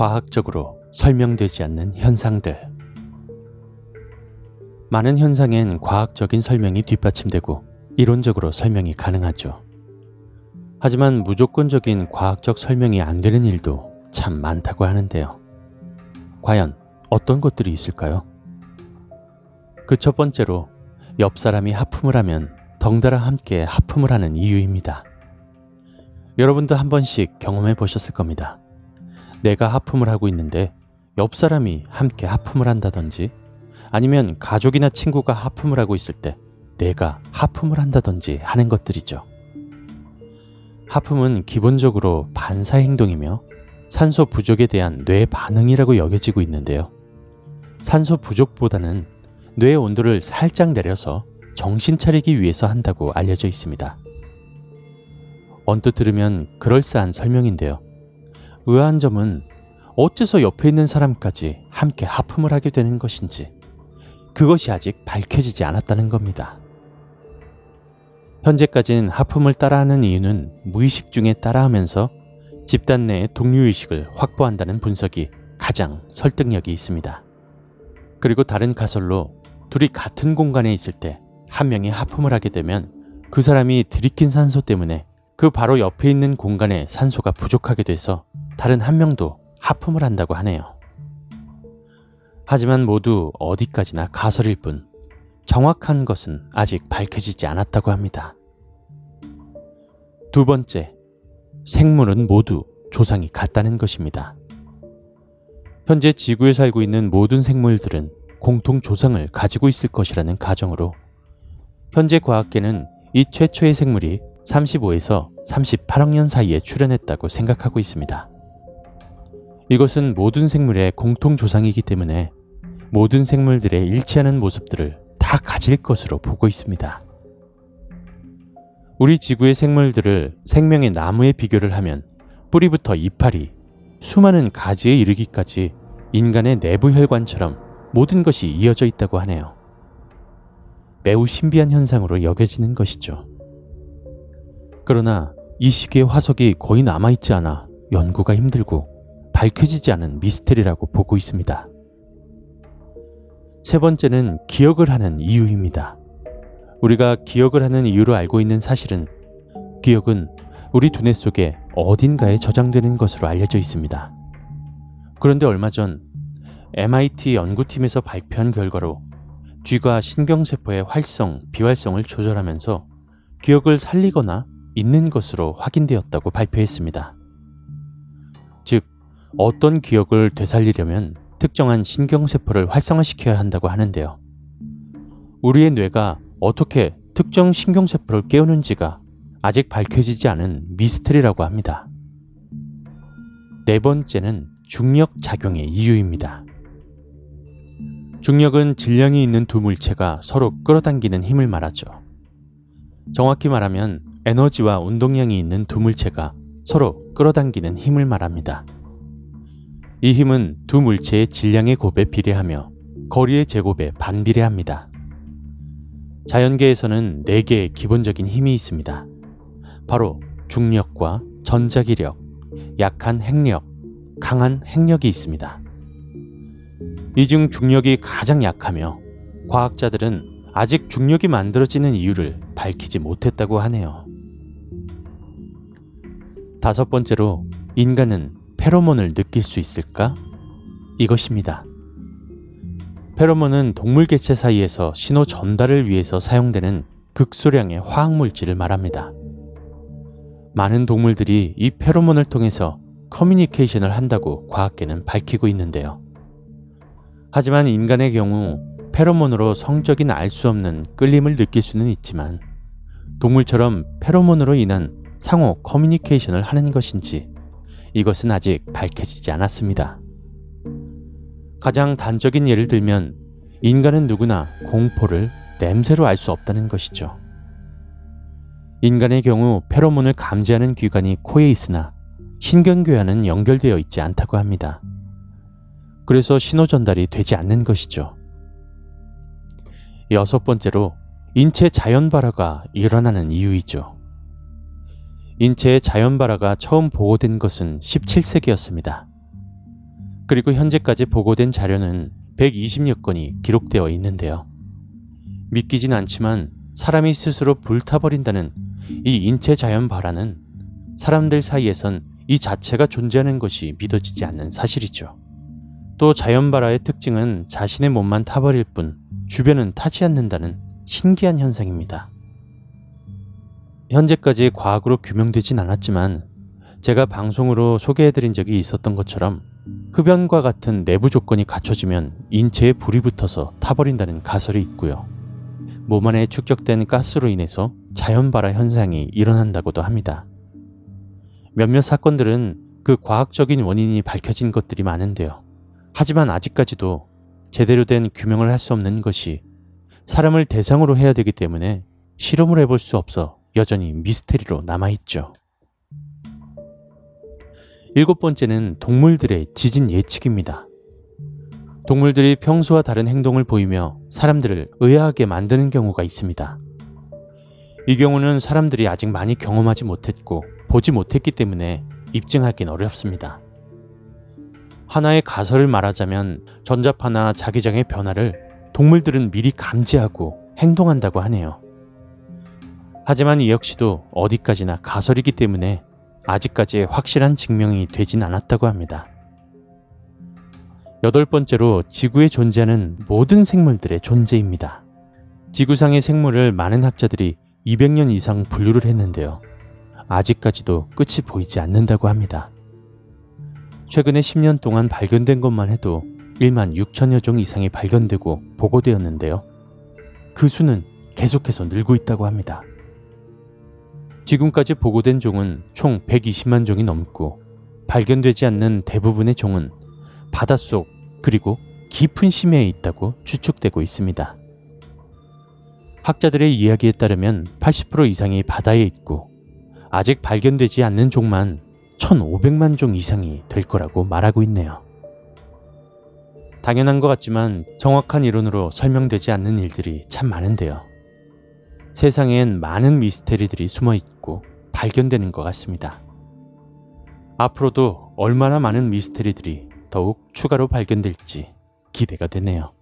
과학적으로 설명되지 않는 현상들. 많은 현상엔 과학적인 설명이 뒷받침되고 이론적으로 설명이 가능하죠. 하지만 무조건적인 과학적 설명이 안 되는 일도 참 많다고 하는데요. 과연 어떤 것들이 있을까요? 그 첫 번째로 옆 사람이 하품을 하면 덩달아 함께 하품을 하는 이유입니다. 여러분도 한 번씩 경험해 보셨을 겁니다. 내가 하품을 하고 있는데 옆 사람이 함께 하품을 한다든지 아니면 가족이나 친구가 하품을 하고 있을 때 내가 하품을 한다든지 하는 것들이죠. 하품은 기본적으로 반사 행동이며 산소 부족에 대한 뇌 반응이라고 여겨지고 있는데요. 산소 부족보다는 뇌의 온도를 살짝 내려서 정신 차리기 위해서 한다고 알려져 있습니다. 언뜻 들으면 그럴싸한 설명인데요. 의아한 점은 어째서 옆에 있는 사람까지 함께 하품을 하게 되는 것인지 그것이 아직 밝혀지지 않았다는 겁니다. 현재까지는 하품을 따라하는 이유는 무의식 중에 따라하면서 집단 내의 동료의식을 확보한다는 분석이 가장 설득력이 있습니다. 그리고 다른 가설로 둘이 같은 공간에 있을 때 한 명이 하품을 하게 되면 그 사람이 들이킨 산소 때문에 그 바로 옆에 있는 공간에 산소가 부족하게 돼서 다른 한 명도 하품을 한다고 하네요. 하지만 모두 어디까지나 가설일 뿐 정확한 것은 아직 밝혀지지 않았다고 합니다. 두 번째, 생물은 모두 조상이 같다는 것입니다. 현재 지구에 살고 있는 모든 생물들은 공통 조상을 가지고 있을 것이라는 가정으로 현재 과학계는 이 최초의 생물이 35에서 38억 년 사이에 출현했다고 생각하고 있습니다. 이것은 모든 생물의 공통 조상이기 때문에 모든 생물들의 일치하는 모습들을 다 가질 것으로 보고 있습니다. 우리 지구의 생물들을 생명의 나무에 비교를 하면 뿌리부터 이파리, 수많은 가지에 이르기까지 인간의 내부 혈관처럼 모든 것이 이어져 있다고 하네요. 매우 신비한 현상으로 여겨지는 것이죠. 그러나 이 시기의 화석이 거의 남아있지 않아 연구가 힘들고 밝혀지지 않은 미스테리라고 보고 있습니다. 세 번째는 기억을 하는 이유입니다. 우리가 기억을 하는 이유로 알고 있는 사실은 기억은 우리 두뇌 속에 어딘가에 저장되는 것으로 알려져 있습니다. 그런데 얼마 전 MIT 연구팀에서 발표한 결과로 쥐가 신경세포의 활성, 비활성을 조절하면서 기억을 살리거나 있는 것으로 확인되었다고 발표했습니다. 즉, 어떤 기억을 되살리려면 특정한 신경세포를 활성화시켜야 한다고 하는데요. 우리의 뇌가 어떻게 특정 신경세포를 깨우는지가 아직 밝혀지지 않은 미스터리라고 합니다. 네 번째는 중력 작용의 이유입니다. 중력은 질량이 있는 두 물체가 서로 끌어당기는 힘을 말하죠. 정확히 말하면 에너지와 운동량이 있는 두 물체가 서로 끌어당기는 힘을 말합니다. 이 힘은 두 물체의 질량의 곱에 비례하며 거리의 제곱에 반비례합니다. 자연계에서는 4개의 기본적인 힘이 있습니다. 바로 중력과 전자기력, 약한 핵력, 강한 핵력이 있습니다. 이 중 중력이 가장 약하며 과학자들은 아직 중력이 만들어지는 이유를 밝히지 못했다고 하네요. 다섯 번째로 인간은 페로몬을 느낄 수 있을까? 이것입니다. 페로몬은 동물 개체 사이에서 신호 전달을 위해서 사용되는 극소량의 화학 물질을 말합니다. 많은 동물들이 이 페로몬을 통해서 커뮤니케이션을 한다고 과학계는 밝히고 있는데요. 하지만 인간의 경우 페로몬으로 성적인 알 수 없는 끌림을 느낄 수는 있지만 동물처럼 페로몬으로 인한 상호 커뮤니케이션을 하는 것인지 이것은 아직 밝혀지지 않았습니다. 가장 단적인 예를 들면 인간은 누구나 공포를 냄새로 알 수 없다는 것이죠. 인간의 경우 페로몬을 감지하는 기관이 코에 있으나 신경교와는 연결되어 있지 않다고 합니다. 그래서 신호 전달이 되지 않는 것이죠. 여섯 번째로 인체 자연 발화가 일어나는 이유이죠. 인체의 자연 발화가 처음 보고된 것은 17세기였습니다. 그리고 현재까지 보고된 자료는 120여 건이 기록되어 있는데요. 믿기진 않지만 사람이 스스로 불타버린다는 이 인체 자연 발화는 사람들 사이에선 이 자체가 존재하는 것이 믿어지지 않는 사실이죠. 또 자연 발화의 특징은 자신의 몸만 타버릴 뿐 주변은 타지 않는다는 신기한 현상입니다. 현재까지 과학으로 규명되진 않았지만 제가 방송으로 소개해드린 적이 있었던 것처럼 흡연과 같은 내부 조건이 갖춰지면 인체에 불이 붙어서 타버린다는 가설이 있고요. 몸 안에 축적된 가스로 인해서 자연 발화 현상이 일어난다고도 합니다. 몇몇 사건들은 그 과학적인 원인이 밝혀진 것들이 많은데요. 하지만 아직까지도 제대로 된 규명을 할 수 없는 것이 사람을 대상으로 해야 되기 때문에 실험을 해볼 수 없어 여전히 미스테리로 남아있죠. 일곱 번째는 동물들의 지진 예측입니다. 동물들이 평소와 다른 행동을 보이며 사람들을 의아하게 만드는 경우가 있습니다. 이 경우는 사람들이 아직 많이 경험하지 못했고 보지 못했기 때문에 입증하긴 어렵습니다. 하나의 가설을 말하자면 전자파나 자기장의 변화를 동물들은 미리 감지하고 행동한다고 하네요. 하지만 이 역시도 어디까지나 가설이기 때문에 아직까지 확실한 증명이 되진 않았다고 합니다. 여덟 번째로 지구에 존재하는 모든 생물들의 존재입니다. 지구상의 생물을 많은 학자들이 200년 이상 분류를 했는데요. 아직까지도 끝이 보이지 않는다고 합니다. 최근에 10년 동안 발견된 것만 해도 1만 6천여 종 이상이 발견되고 보고되었는데요. 그 수는 계속해서 늘고 있다고 합니다. 지금까지 보고된 종은 총 120만 종이 넘고 발견되지 않는 대부분의 종은 바닷속 그리고 깊은 심해에 있다고 추측되고 있습니다. 학자들의 이야기에 따르면 80% 이상이 바다에 있고 아직 발견되지 않는 종만 1,500만 종 이상이 될 거라고 말하고 있네요. 당연한 것 같지만 정확한 이론으로 설명되지 않는 일들이 참 많은데요. 세상엔 많은 미스테리들이 숨어 있고 발견되는 것 같습니다. 앞으로도 얼마나 많은 미스테리들이 더욱 추가로 발견될지 기대가 되네요.